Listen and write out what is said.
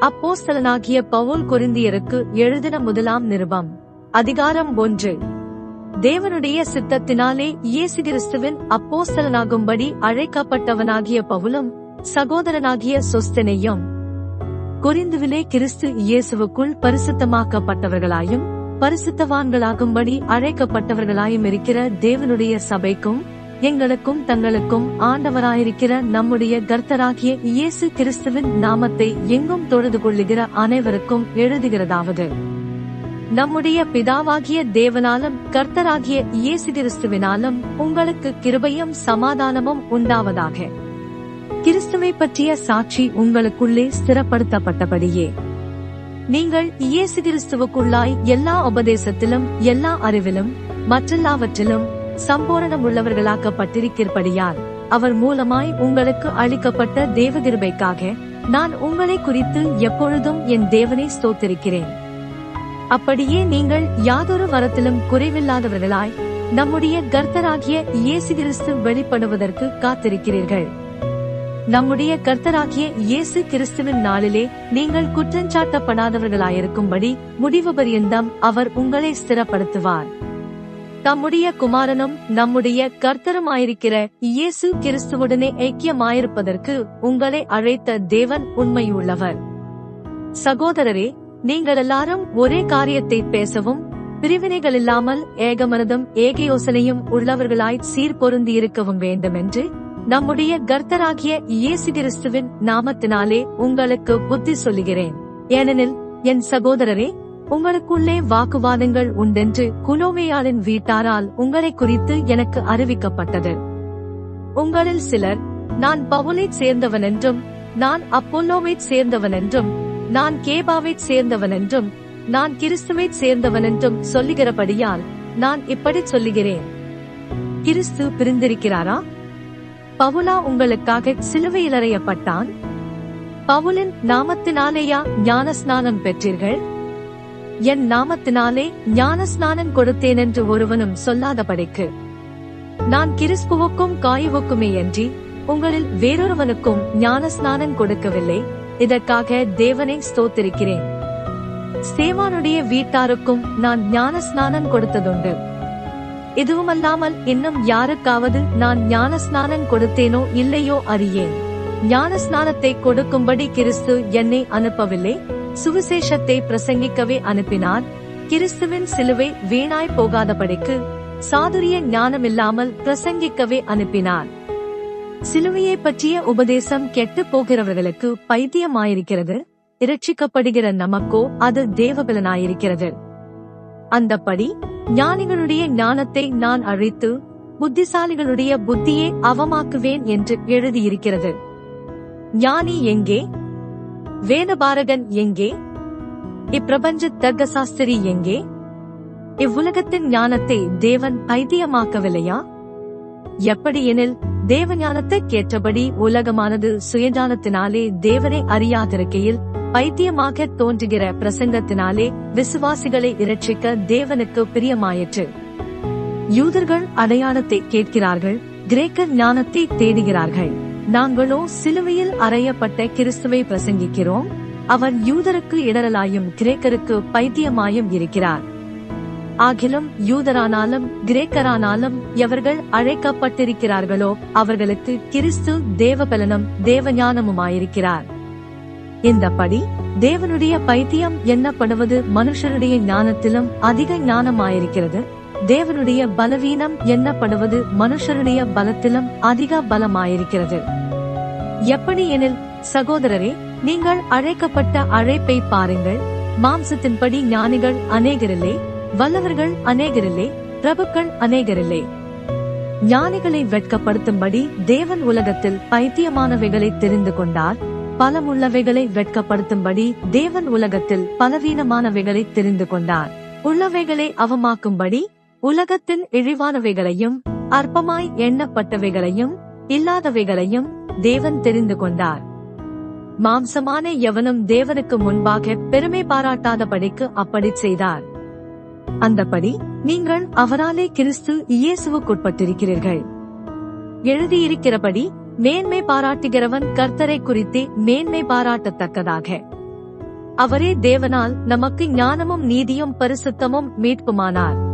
அப்போஸ்தலனாகிய பவுல் கொரிந்தியருக்கு எழுதின முதலாம் நிருபம். அதிகாரம் ஒன்று. தேவனுடைய சித்தத்தினாலே இயேசு கிறிஸ்துவின் அப்போஸ்தலனாகும்படி அழைக்கப்பட்டவனாகிய பவுலும் சகோதரனாகிய சொஸ்தனையும் கொரிந்துவிலே கிறிஸ்து இயேசுவுக்குள் பரிசுத்தமாக்கப்பட்டவர்களாயும் பரிசுத்தவான்களாகும்படி அழைக்கப்பட்டவர்களாயும் இருக்கிற தேவனுடைய சபைக்கும் எங்களுக்கும் தங்களுக்கும் ஆண்டவராயிருக்கிற நம்முடைய கர்த்தராகிய இயேசு கிறிஸ்துவின் நாமத்தை எங்கும் தொழுது கொள்ளுகிற அனைவருக்கும் எழுதுகிறதாவது. நம்முடைய பிதாவாகிய தேவனாலும் கர்த்தராகிய இயேசு கிறிஸ்துவினாலும் உங்களுக்கு கிருபையும் சமாதானமும் உண்டாவதாக. கிறிஸ்துவை பற்றிய சாட்சி உங்களுக்குள்ளே ஸ்திரப்படுத்தப்பட்டபடியே. நீங்கள் இயேசு கிறிஸ்துவுக்குள்ளாய் எல்லா உபதேசத்திலும் எல்லா அறிவிலும் மற்றெல்லாவற்றிலும் சம்பூரணம் உள்ளவர்களாக்கப்பட்டிருக்கிறபடியால் அவர் மூலமாய் உங்களுக்கு அளிக்கப்பட்ட தேவகிருபைக்காக நான் உங்களை குறித்து எப்பொழுதும் என் தேவனை ஸ்தோத்திருக்கிறேன். அப்படியே நீங்கள் யாதொரு வரத்திலும் குறைவில்லாதவர்களாய் நம்முடைய கர்த்தராகிய இயேசு கிறிஸ்து வெளிப்படுவதற்கு காத்திருக்கிறீர்கள். நம்முடைய கர்த்தராகிய இயேசு கிறிஸ்துவின் நாளிலே நீங்கள் குற்றஞ்சாட்டப்படாதவர்களாயிருக்கும்படி முடிவு பரியந்தம் அவர் உங்களை ஸ்திரப்படுத்துவார். தம்முடைய குமாரனும் நம்முடைய கர்த்தருமாயிருக்கிற இயேசு கிறிஸ்துவுடனே ஐக்கியமாயிருப்பதற்கு உங்களை அழைத்த தேவன் உண்மையுள்ளவர். சகோதரரே நீங்கள் எல்லாரும் ஒரே காரியத்தை பேசவும் பிரிவினைகள் இல்லாமல் ஏகமனதும் ஏக யோசனையும் உள்ளவர்களாய் சீர்பொருந்தியிருக்கவும் வேண்டுமென்று நம்முடைய கர்த்தராகிய இயேசு கிறிஸ்துவின் நாமத்தினாலே உங்களுக்கு புத்தி சொல்லுகிறேன். ஏனெனில் என் சகோதரரே உங்களுக்குள்ளே வாக்குவாதங்கள் உண்டென்று குலோமையாளின் வீட்டாரால் உங்களை குறித்து எனக்கு அறிவிக்கப்பட்டது. உங்களில் சிலர் நான் பவுலைச் சேர்ந்தவன் என்றும் நான் அப்போல்லோவைச் சேர்ந்தவன் என்றும் நான் கேபாவைச் சேர்ந்தவன் என்றும் நான் கிறிஸ்துவைச் சேர்ந்தவன் என்றும் சொல்லுகிறபடியால் நான் இப்படி சொல்லுகிறேன். கிறிஸ்து பிரிந்திருக்கிறாரா? பவுலா உங்களுக்காக சிலுவையில் அறையப்பட்டான் பவுலின் நாமத்தினாலேயா ஞானஸ்நானம் பெற்றீர்கள்? என் நாமத்தினாலே ஞானஸ்நானம் கொடுத்தேன் என்று ஒருவனும் சொல்லாதபடிக்கு. நான் கிறிஸ்புவுக்கும் காயுவுக்குமே அன்றி உங்களில் வேறொருவனுக்கும் ஞானஸ்நானம் கொடுக்கவில்லை. இதற்காக தேவனை ஸ்தோத்திருக்கிறேன். சேவானுடைய வீட்டாருக்கும் நான் ஞானஸ்நானம் கொடுத்ததுண்டு. இதுவுமல்லாமல் இன்னும் யாருக்காவது நான் ஞானஸ்நானம் கொடுத்தேனோ இல்லையோ அறியேன். ஞானஸ்நானத்தை கொடுக்கும்படி கிறிஸ்து என்னை அனுப்பவில்லை. சுவிசேஷத்தை பிரசங்கிக்கவே அனுப்பினார். கிறிஸ்துவின் சிலுவை வீணாய் போகாதபடிக்கு சாதுரிய ஞானமில்லாமல் பிரசங்கிக்கவே அனுப்பினார். சிலுவையை பற்றிய உபதேசம் கெட்டு போகிறவர்களுக்கு பைத்தியமாயிருக்கிறது. இரட்சிக்கப்படுகிற நமக்கோ அது தேவபலனாயிருக்கிறது. அந்தப்படி ஞானிகளுடைய ஞானத்தை நான் அழித்து புத்திசாலிகளுடைய புத்தியை அவமாக்குவேன் என்று எழுதியிருக்கிறது. ஞானி எங்கே? வேதபாரகன் எங்கே? இப்பிரபஞ்ச தர்க்கசாஸ்திரி எங்கே? இவ்வுலகத்தின் ஞானத்தை தேவன் பைத்தியமாக்கவில்லையா? எப்படியெனில் தேவ ஞானத்துக்கேற்றபடி உலகமானது சுயஞானத்தினாலே தேவனை அறியாதிருக்கையில் பைத்தியமாக தோன்றுகிற பிரசங்கத்தினாலே விசுவாசிகளை இரட்சிக்க தேவனுக்கு பிரியமாயிற்று. யூதர்கள் அடையாளத்தை கேட்கிறார்கள் கிரேக்கர் ஞானத்தை தேடுகிறார்கள். நாங்களோ சிலுவையில் அறையப்பட்ட கிறிஸ்துவை பிரசங்கிக்கிறோம். அவர் யூதருக்கு இடரலாயும் கிரேக்கருக்கு பைத்தியமாயும் இருக்கிறார். ஆகிலும் யூதரானாலும் கிரேக்கரானாலும் எவர்கள் அழைக்கப்பட்டிருக்கிறார்களோ அவர்களுக்கு கிறிஸ்து தேவபலனும் தேவஞானமுமாயிருக்கிறார். இந்தபடி தேவனுடைய பைத்தியம் என்னப்படுவது மனுஷருடைய ஞானத்திலும் அதிக ஞானமாயிருக்கிறது. தேவனுடைய பலவீனம் எண்ணப்படுவது மனுஷருடைய பலத்திலும் அதிக பலமாயிருக்கிறது. எப்படி எனில் சகோதரரே நீங்கள் அழைக்கப்பட்ட அழைப்பை பாருங்கள். மாம்சத்தின்படி ஞானிகள் அநேகரில்லை வல்லவர்கள் அநேகரில்லை பிரபுக்கள் அநேகரில்லை ஞானிகளை வெட்கப்படுத்தும்படி தேவன் உலகத்தில் பைத்தியமானவைகளை தெரிந்து கொண்டார் பலமுள்ளவைகளை வெட்கப்படுத்தும்படி தேவன் உலகத்தில் பலவீனமானவைகளை தெரிந்து கொண்டார். உள்ளவைகளை அவமாக்கும்படி உலகத்தின் இழிவானவைகளையும் அற்பமாய் எண்ணப்பட்டவைகளையும் இல்லாதவைகளையும் தேவன் தெரிந்து கொண்டார். மாம்சமான எவனும் தேவனுக்கு முன்பாக பெருமை பாராட்டாதபடிக்கு அப்படி செய்தார். அந்தபடி நீங்கள் அவராலே கிறிஸ்து இயேசுவுக்குட்பட்டிருக்கிறீர்கள். எழுதியிருக்கிறபடி மேன்மை பாராட்டுகிறவன் கர்த்தரை குறித்தே மேன்மை பாராட்டத்தக்கதாக. அவரே தேவனால் நமக்கு ஞானமும் நீதியும் பரிசுத்தமும் மீட்புமானார்.